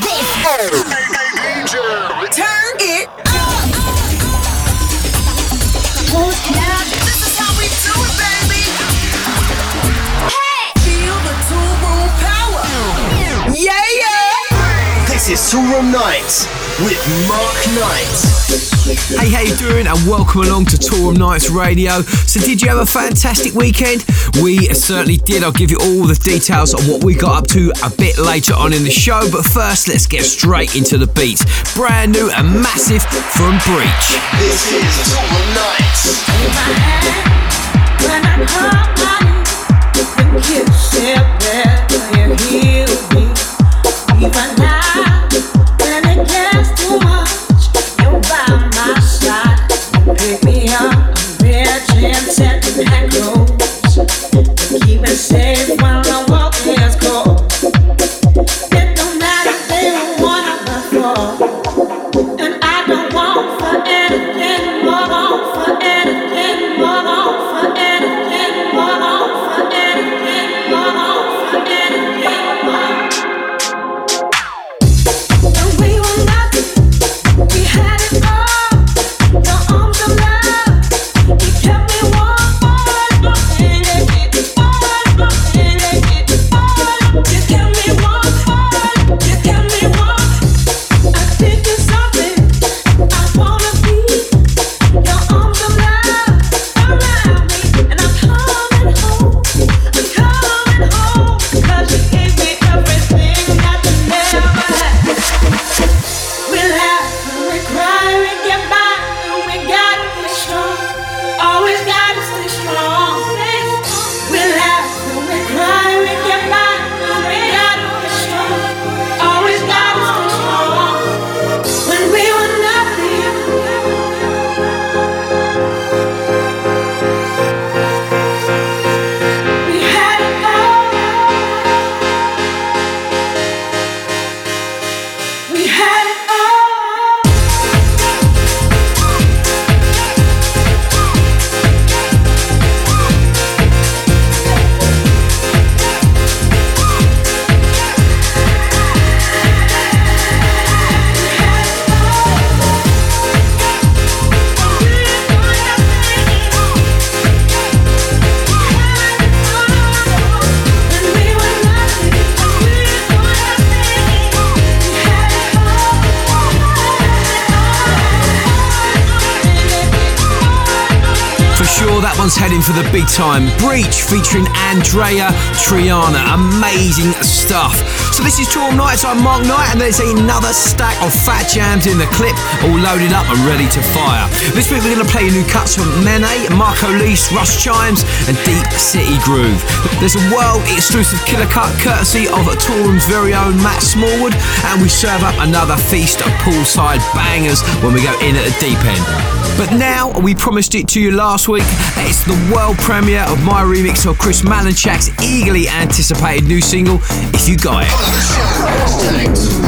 this. Turn it up. This is how we do it, baby. Hey. Feel the two room power. Yeah, yeah. This is Toolroom Knights welcome along to Toolroom Knights Radio. So, did you have a fantastic weekend? We certainly did. I'll give you all the details on what we got up to a bit later on in the show. But first, let's get straight into the beats. Brand new and massive from Breach. This is Toolroom Knights. Heading time. Breach featuring Andreya Triana. Amazing stuff. So this is Toolroom Knights. I'm Mark Knight, and there's another stack of fat jams in the clip, all loaded up and ready to fire. This week we're going to play new cuts from Mene, Marco Lys, Russ Chimes, and Deep City Groove. There's a world exclusive killer cut courtesy of Toolroom's very own Matt Smallwood, and we serve up another feast of poolside bangers when we go in at the deep end. But now, we promised it to you last week, it's the world premiere of my remix of Chris Malinchak's eagerly anticipated new single, If You Got It.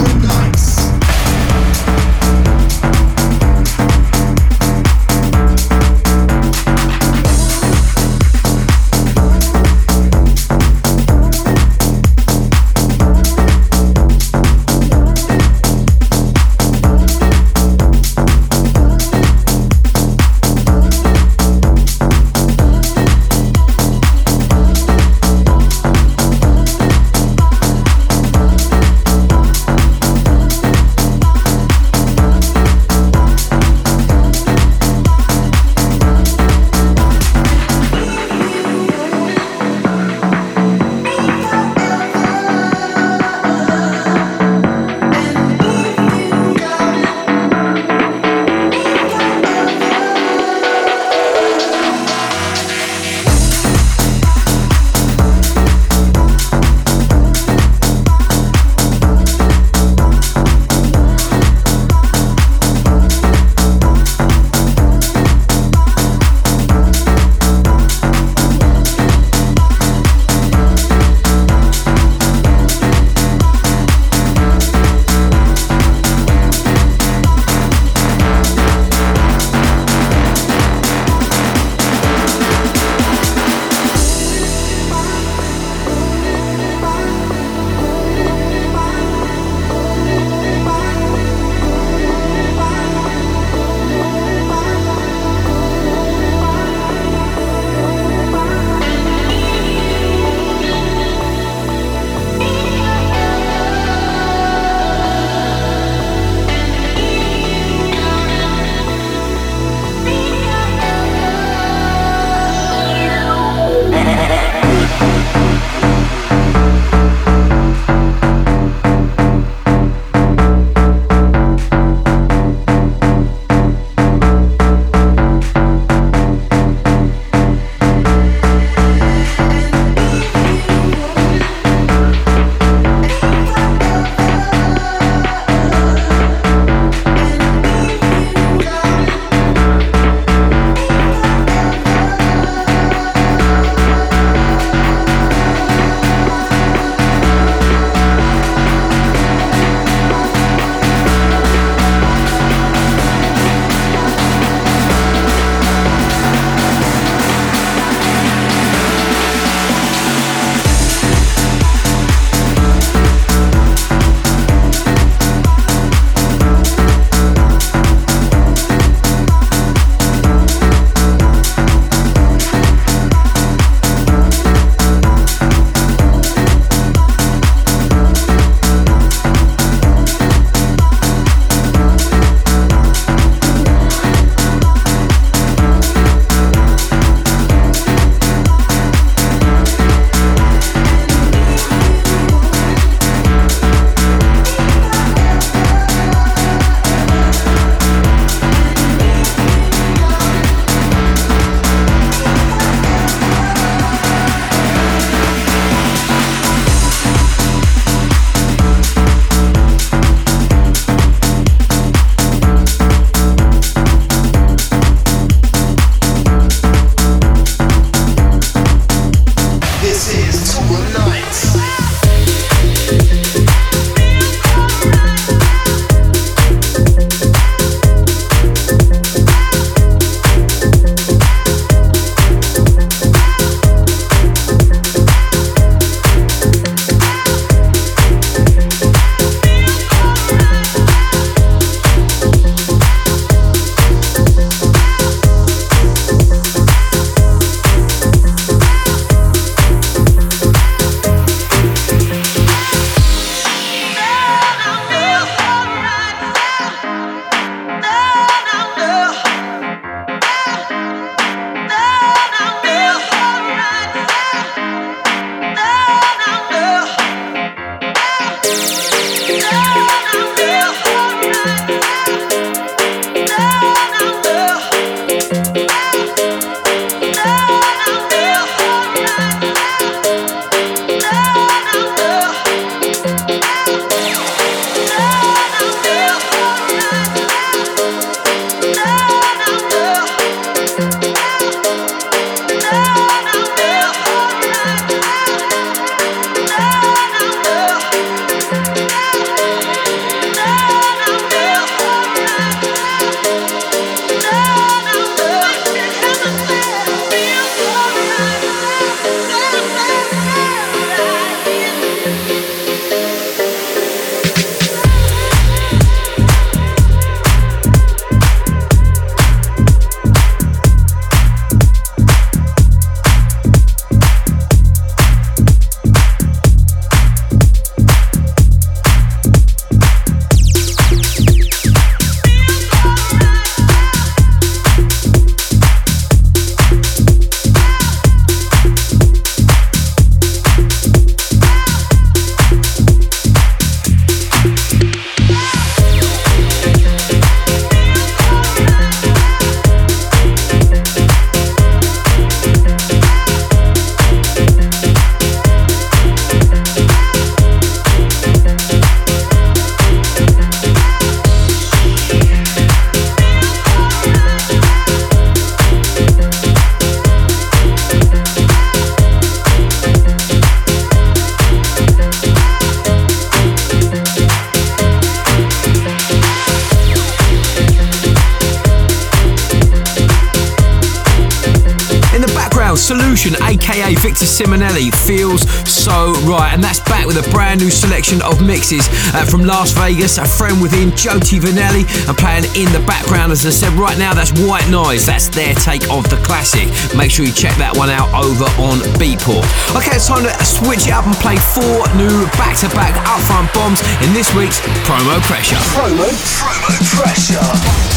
New selection of mixes uh, from Las Vegas. A friend within, Joti Vanelli, and playing in the background, as I said, right now that's White Noise. That's their take of the classic. Make sure you check that one out over on Beatport. Okay, it's time to switch it up and play four new back-to-back upfront bombs in this week's Promo Pressure. Promo, promo Pressure.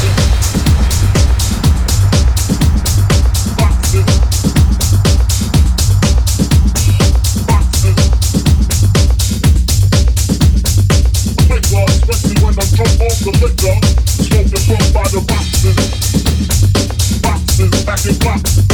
Back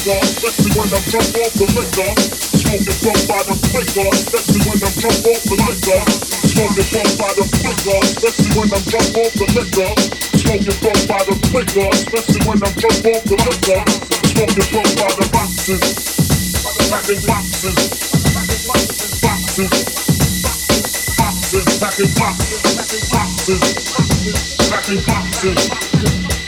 flicker. Let me when I'm drunk off the liquor. Smoking from by the flicker. Let me when I'm drunk off the liquor. Smoking from by the flicker. Let me when I'm drunk off the liquor. Smoking from by the flicker. Let when I'm drunk off the liquor. Smoking from by the boxes. Packing boxes. Boxes. Boxes. Packing boxes. Packing boxes. Packing boxes.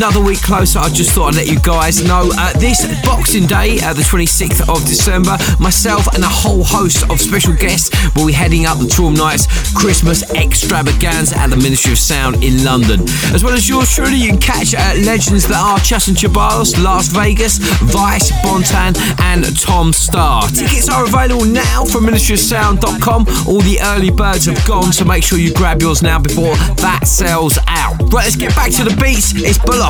Another week closer, I just thought I'd let you guys know uh, this Boxing Day, uh, the 26th of December, myself and a whole host of special guests will be heading up the Toolroom Knights Christmas extravaganza at the Ministry of Sound in London. As well as yours truly, you can catch uh, legends that are Chus and Ceballos, Las Vegas, Vice, Bontan, and Tom Staar. Tickets are available now from ministryofsound.com. All the early birds have gone, so make sure you grab yours now before that sells out. Right, let's get back to the beats. It's Balaka.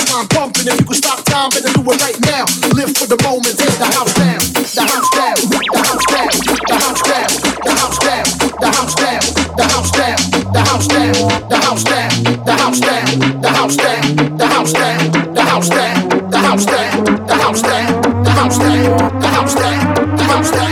the baseline pumping. If you can stop time, better do it right now. Live for the moment, take the house down. The house down, the house the house down, the house down, the house down, the house down, the house down, the house down, the house down, the house down, the house down, the house down, the house down, the house down, the house down, the house down, the house down, the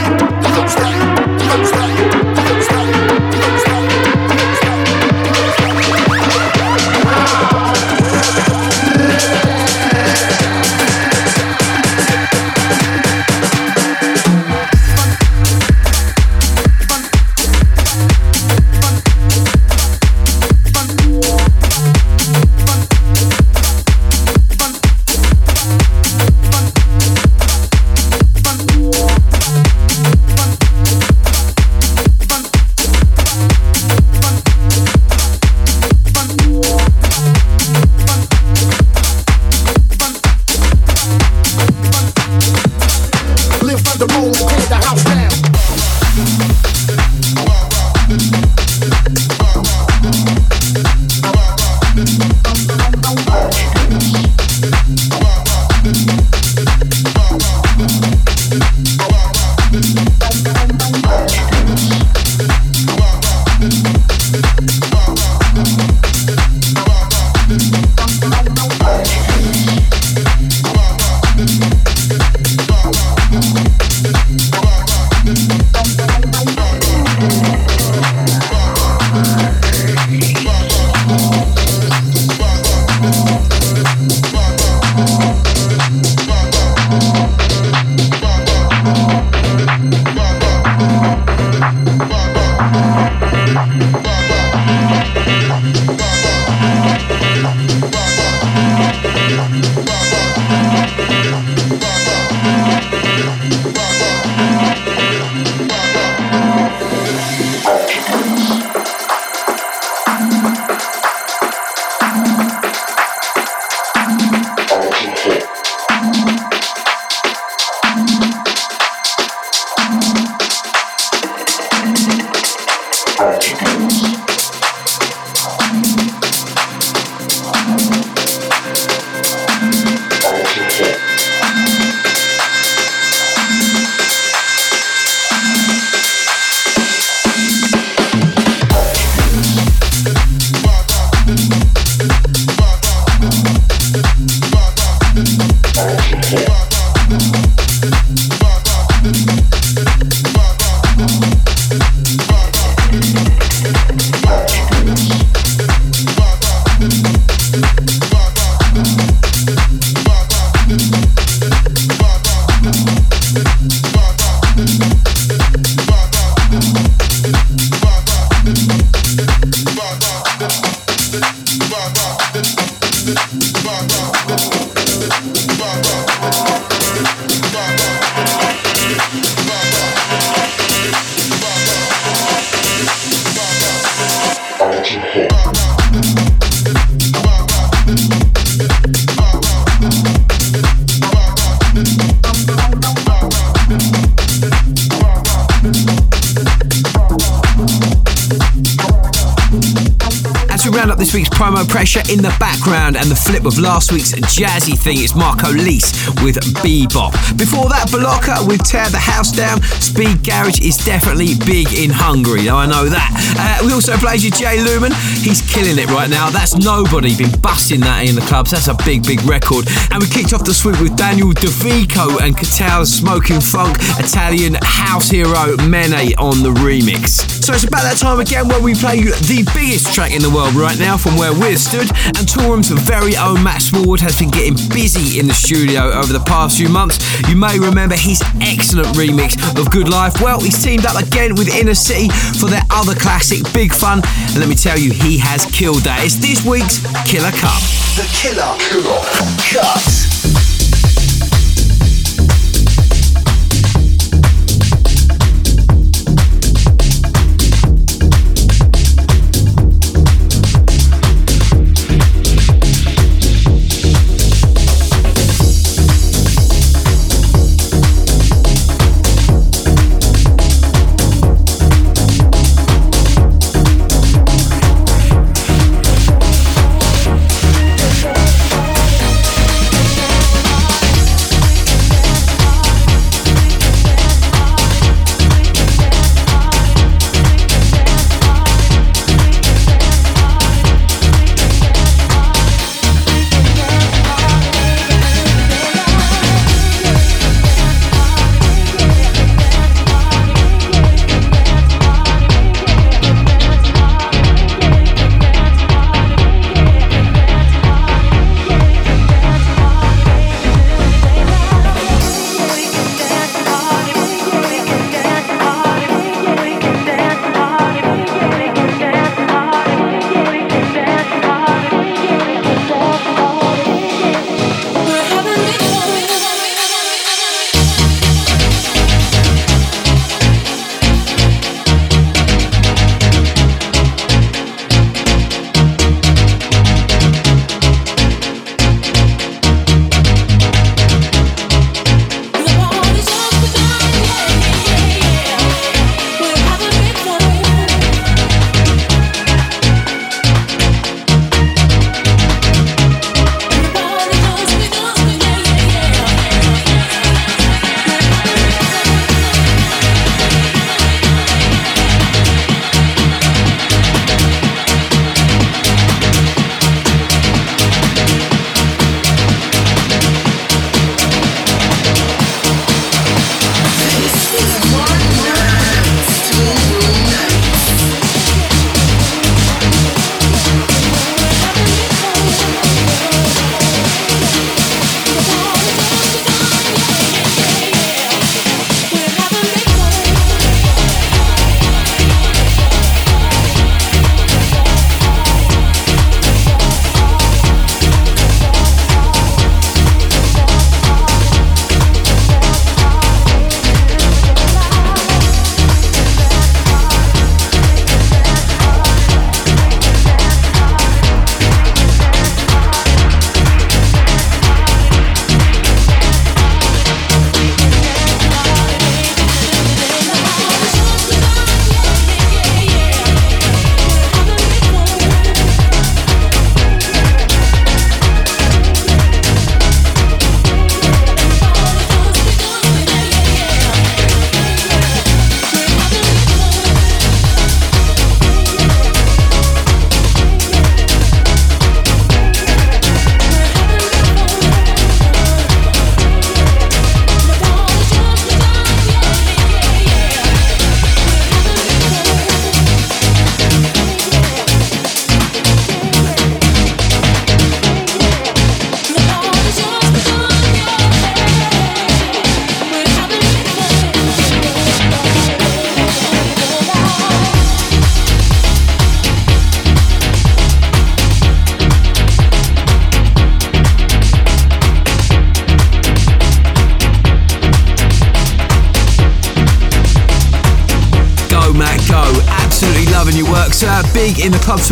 promo pressure in the background and the flip of last week's jazzy thing. It's Marco Lys with Bebop. Before that, Blocker with Tear the House Down. Speed Garage is definitely big in Hungary, I know that. Uh, we also played you Jay Lumen. He's killing it right now. That's nobody been busting that in the clubs. That's a big, big record. And we kicked off the sweep with Daniel DeVico and Catal's Smoking Funk, Italian house hero Mene on the remix. So it's about that time again where we play you the biggest track in the world right now from where we're stood. And Toolroom's very own Matt Smallwood has been getting busy in the studio over the past few months. You may remember his excellent remix of Good Life. Well, he's teamed up again with Inner City for their other classic, Big Fun. And let me tell you, he has killed that. It's this week's Killer Cut. The Killer, killer Cut.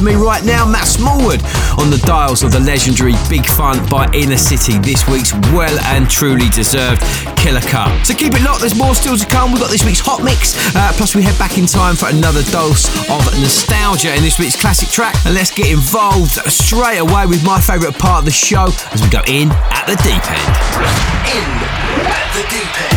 Me right now. Matt Smallwood on the dials of the legendary Big Fun by Inner City. This week's well and truly deserved Killer Cut. So keep it locked, there's more still to come. We've got this week's Hot Mix, uh, plus we head back in time for another dose of nostalgia in this week's classic track. And let's get involved straight away with my favourite part of the show as we go in at the deep end. In at the deep end.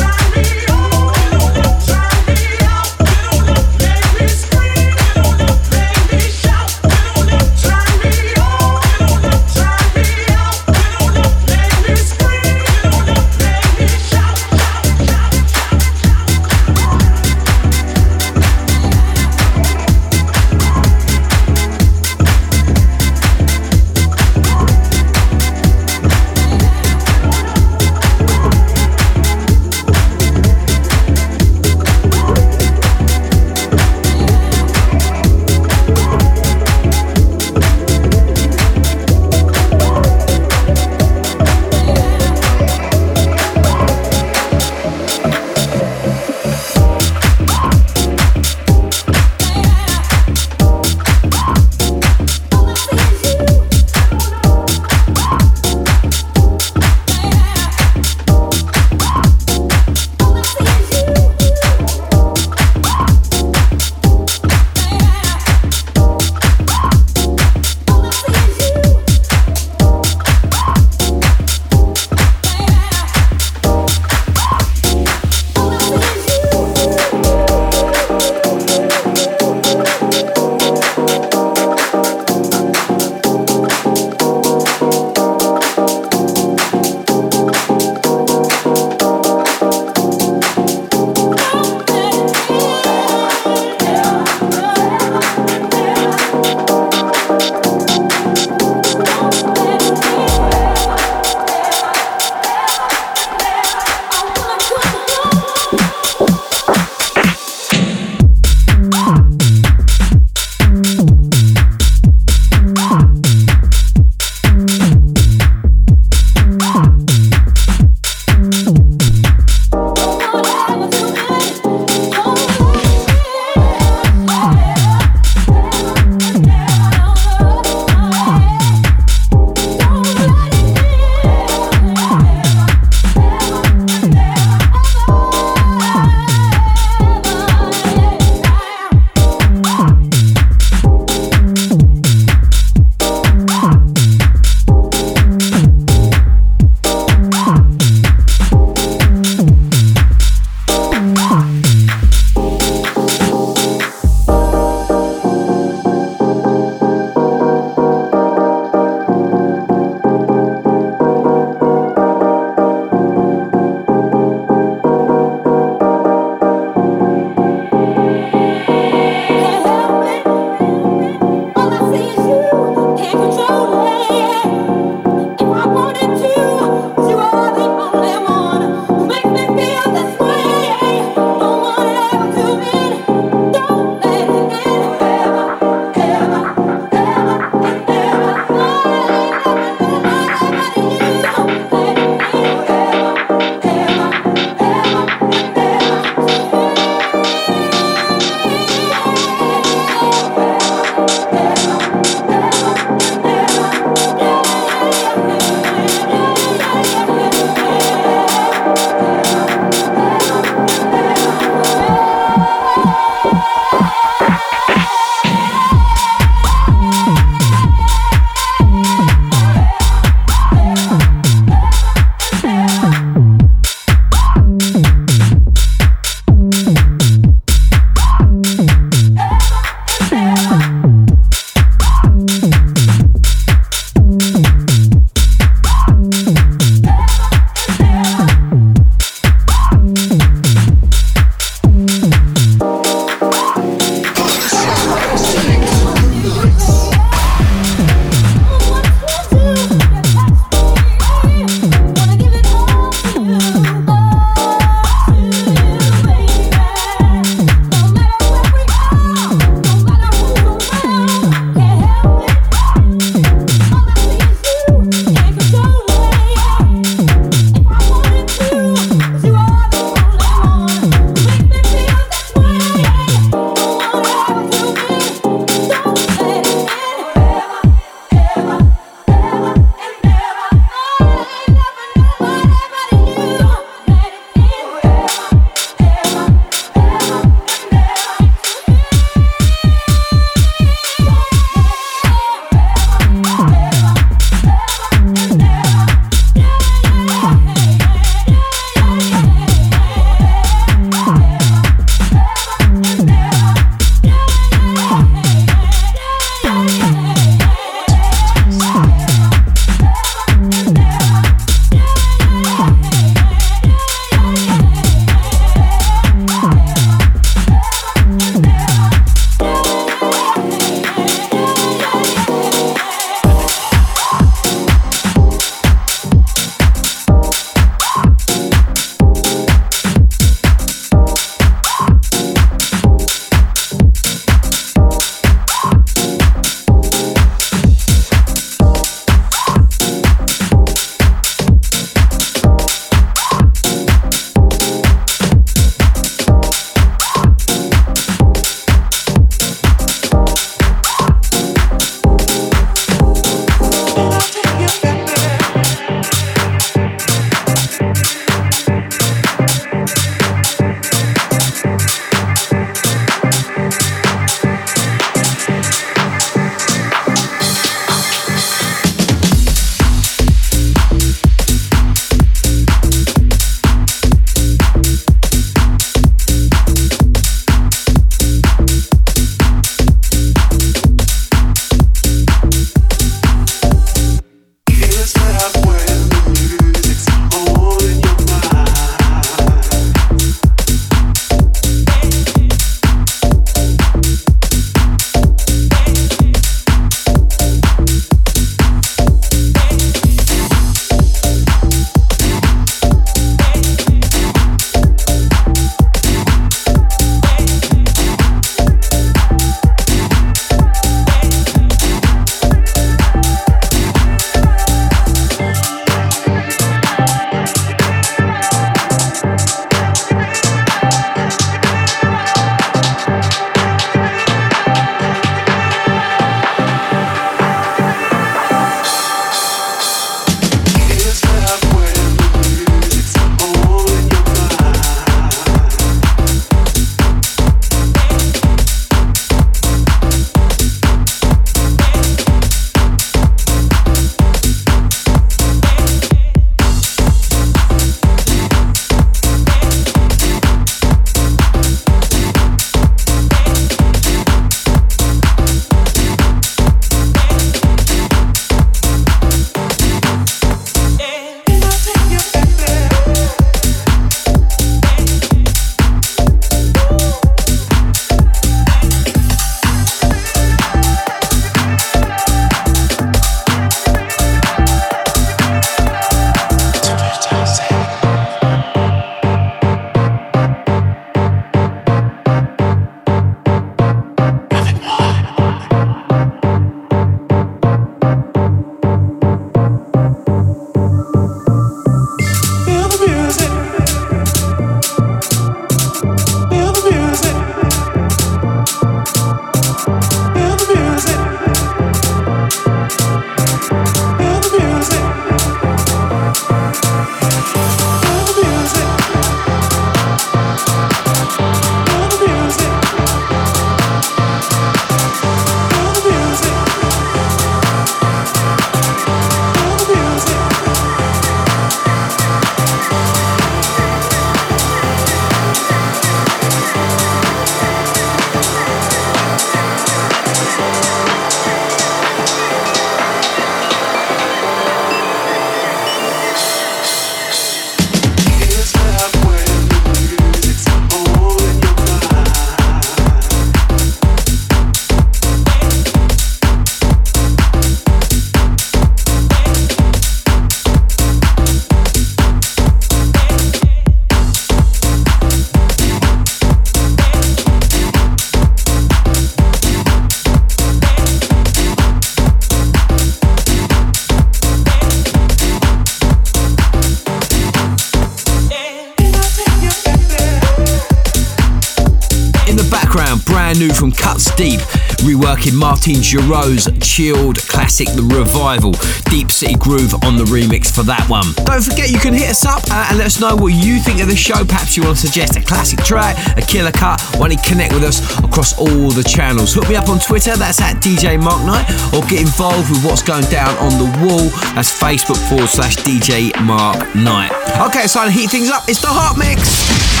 New from Cuts Deep, reworking Martin Geroux's chilled classic The Revival. Deep City Groove on the remix for that one. Don't forget you can hit us up uh, and let us know what you think of the show. Perhaps you want to suggest a classic track, a killer cut, want to connect with us across all the channels. Hook me up on Twitter, that's at DJ Mark Knight, or get involved with what's going down on the wall. That's Facebook forward slash DJ Mark Knight. Okay, so to heat things up, it's the Hot Mix.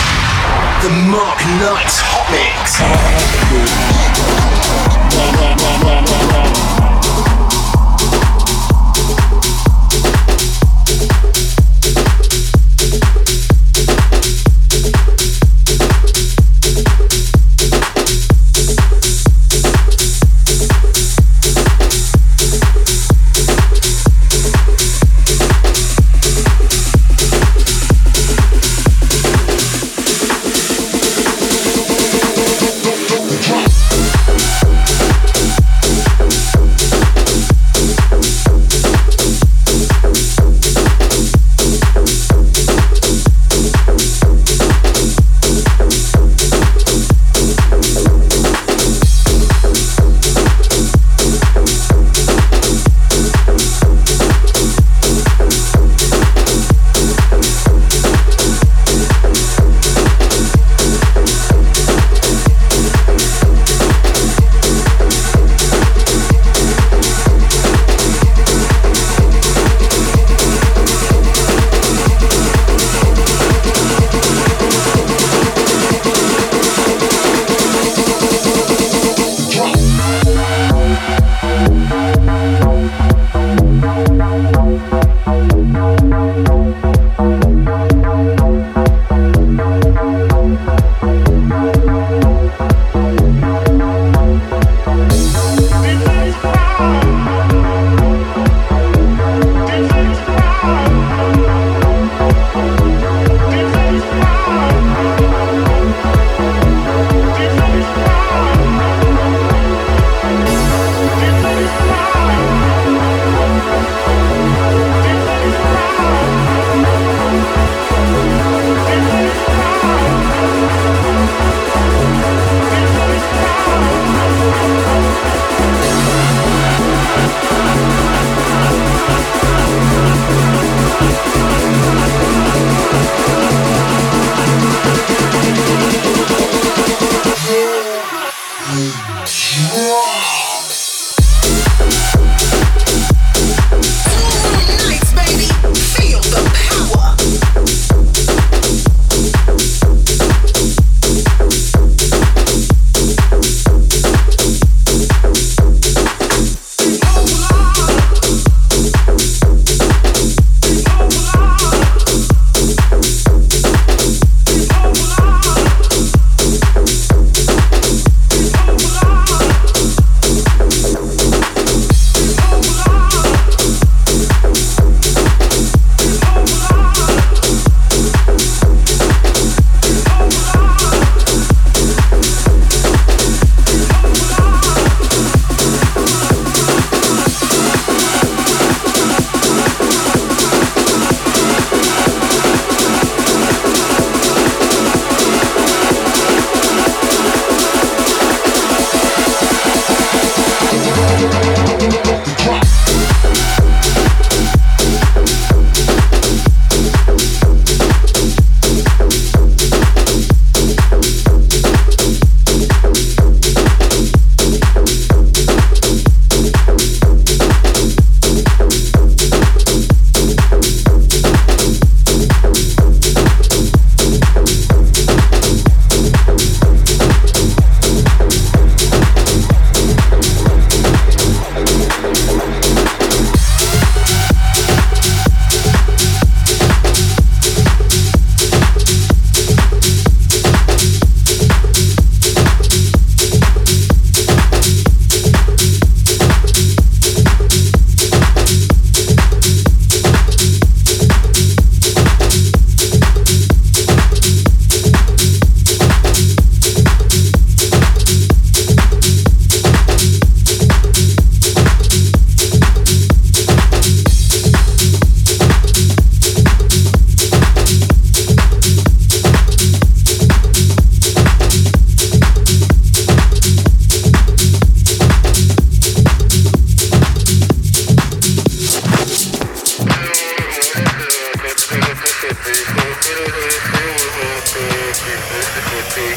The Mark Knight Hot Mix.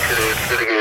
to the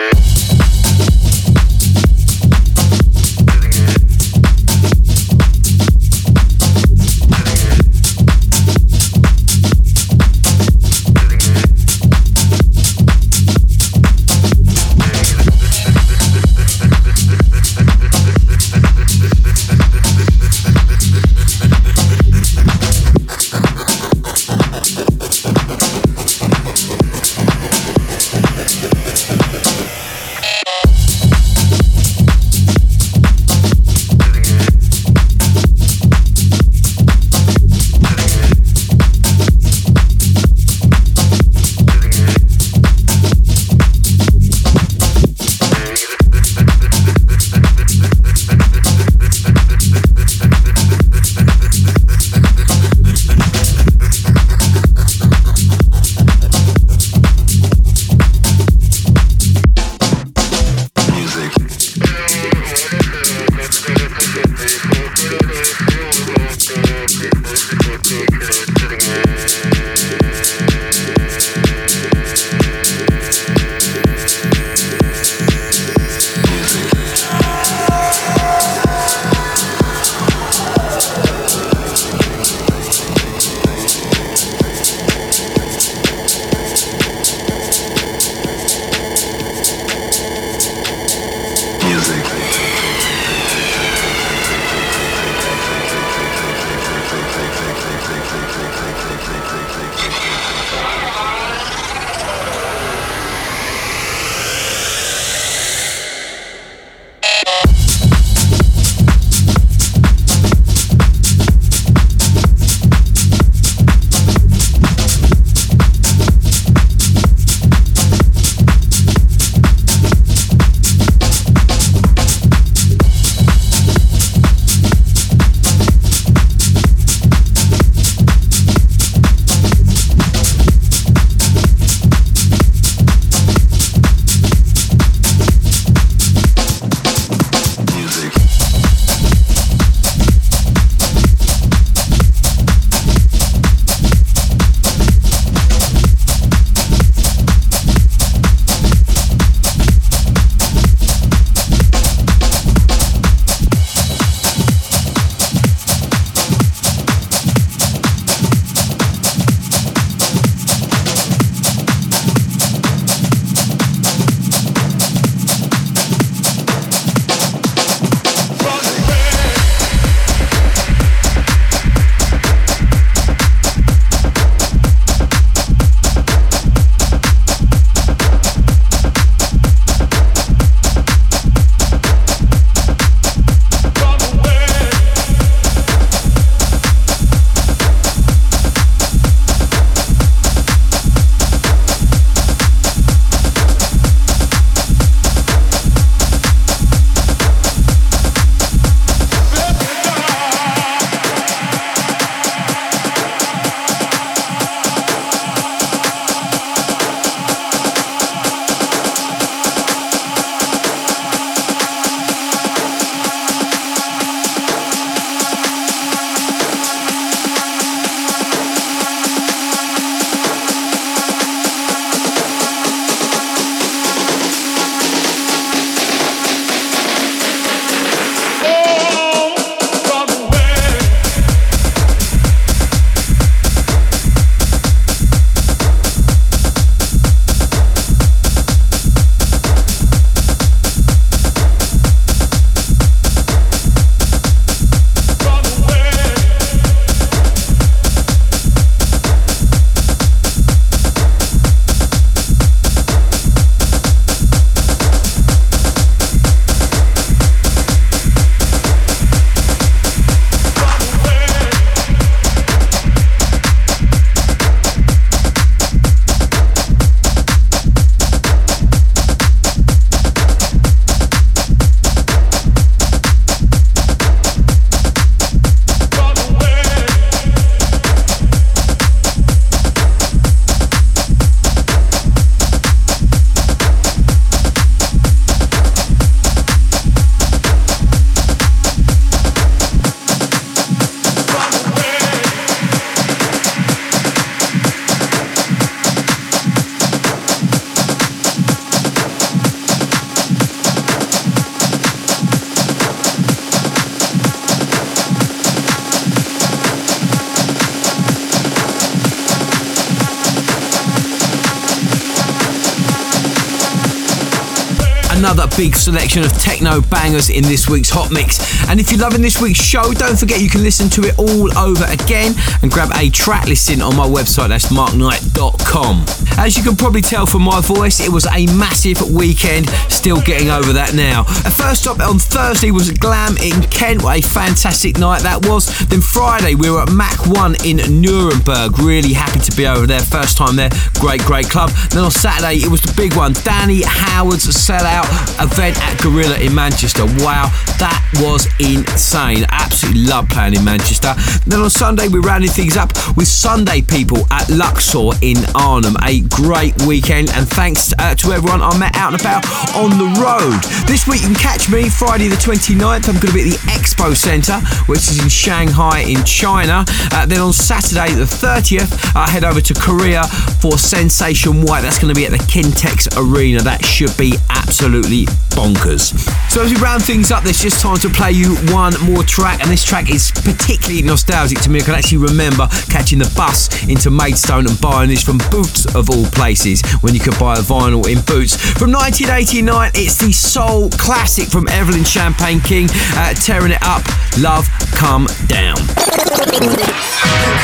another big selection of techno bangers in this week's Hot Mix. And if you're loving this week's show, don't forget you can listen to it all over again and grab a track listing on my website. That's markknight.com. As you can probably tell from my voice, it was a massive weekend. Still getting over that now. A First up on Thursday was Glam in Kent. What a fantastic night that was. Then Friday we were at Mac 1 in Nuremberg. Really happy to be over there. First time there. Great, great club. Then on Saturday it was the big one. Danny Howard's sellout event at Gorilla in Manchester. Wow, that was insane. Absolutely love playing in Manchester. Then on Sunday we rounded things up with Sunday People at Luxor in Arnhem. A great weekend and thanks uh, to everyone I met out and about on the road. This week you can catch me Friday the 29th. I'm going to be at the Expo Centre, which is in Shanghai in China. Uh, then on Saturday the 30th, I head over to Korea for Sensation White. That's going to be at the Kintex Arena. That should be absolutely bonkers. So as we round things up, there's just time to play you one more track, and this track is particularly nostalgic to me. I can actually remember catching the bus into Maidstone and buying this from Boots of all places when you could buy a vinyl in Boots. From 1989, it's the soul classic from Evelyn Champagne King, uh, tearing it up. Love, come down.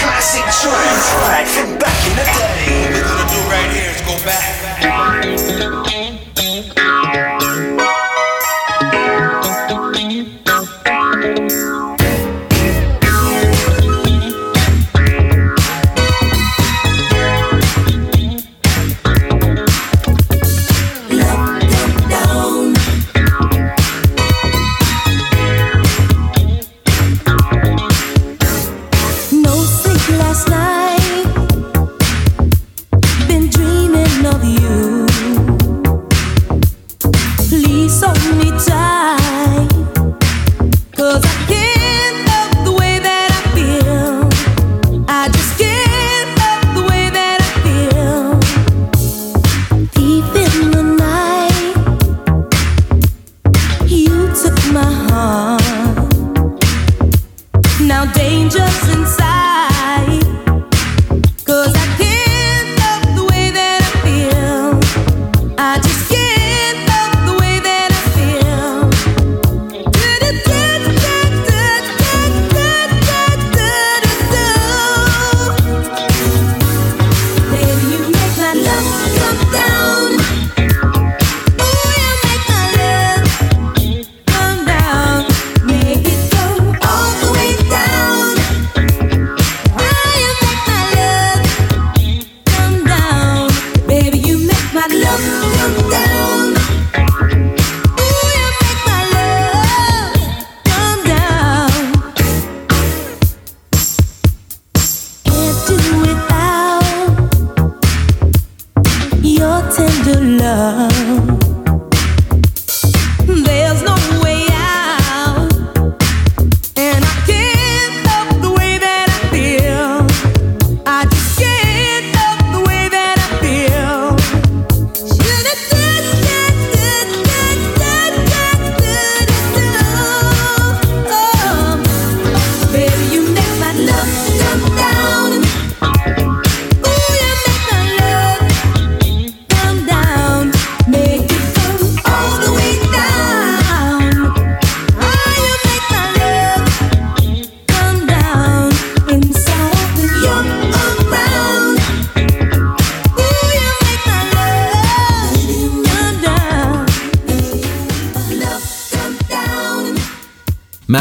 Classic track from back in the day. What we're gonna do right here is go back.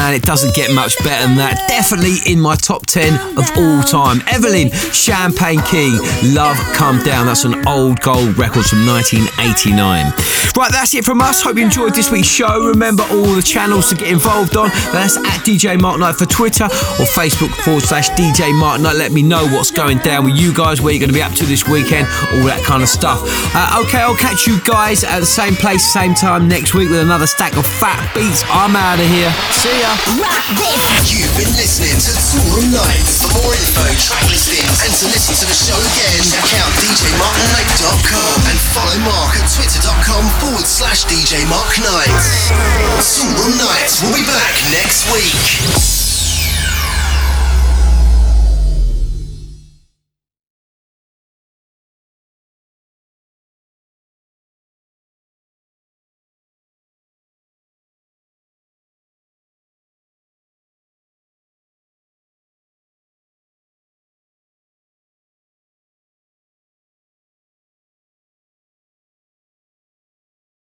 Man, it doesn't get much better than that. Definitely in my top 10 of all time. Evelyn Champagne King, Love Come Down. That's an old gold record from 1989. Right, that's it from us. Hope you enjoyed this week's show. Remember all the channels to get involved on. That's at DJ Mark Knight for Twitter or Facebook forward slash DJ Mark Knight. Let me know what's going down with you guys, where you're going to be up to this weekend, all that kind of stuff. Uh, okay, I'll catch you guys at the same place, same time next week with another stack of fat beats. I'm out of here. See ya. You've been listening to Toolroom Knights. For more info, track listings, and to listen to the show again, check out djmarkknight.com and follow Mark at twitter.com forward slash DJ Mark Knight. Toolroom Knights will be back next week.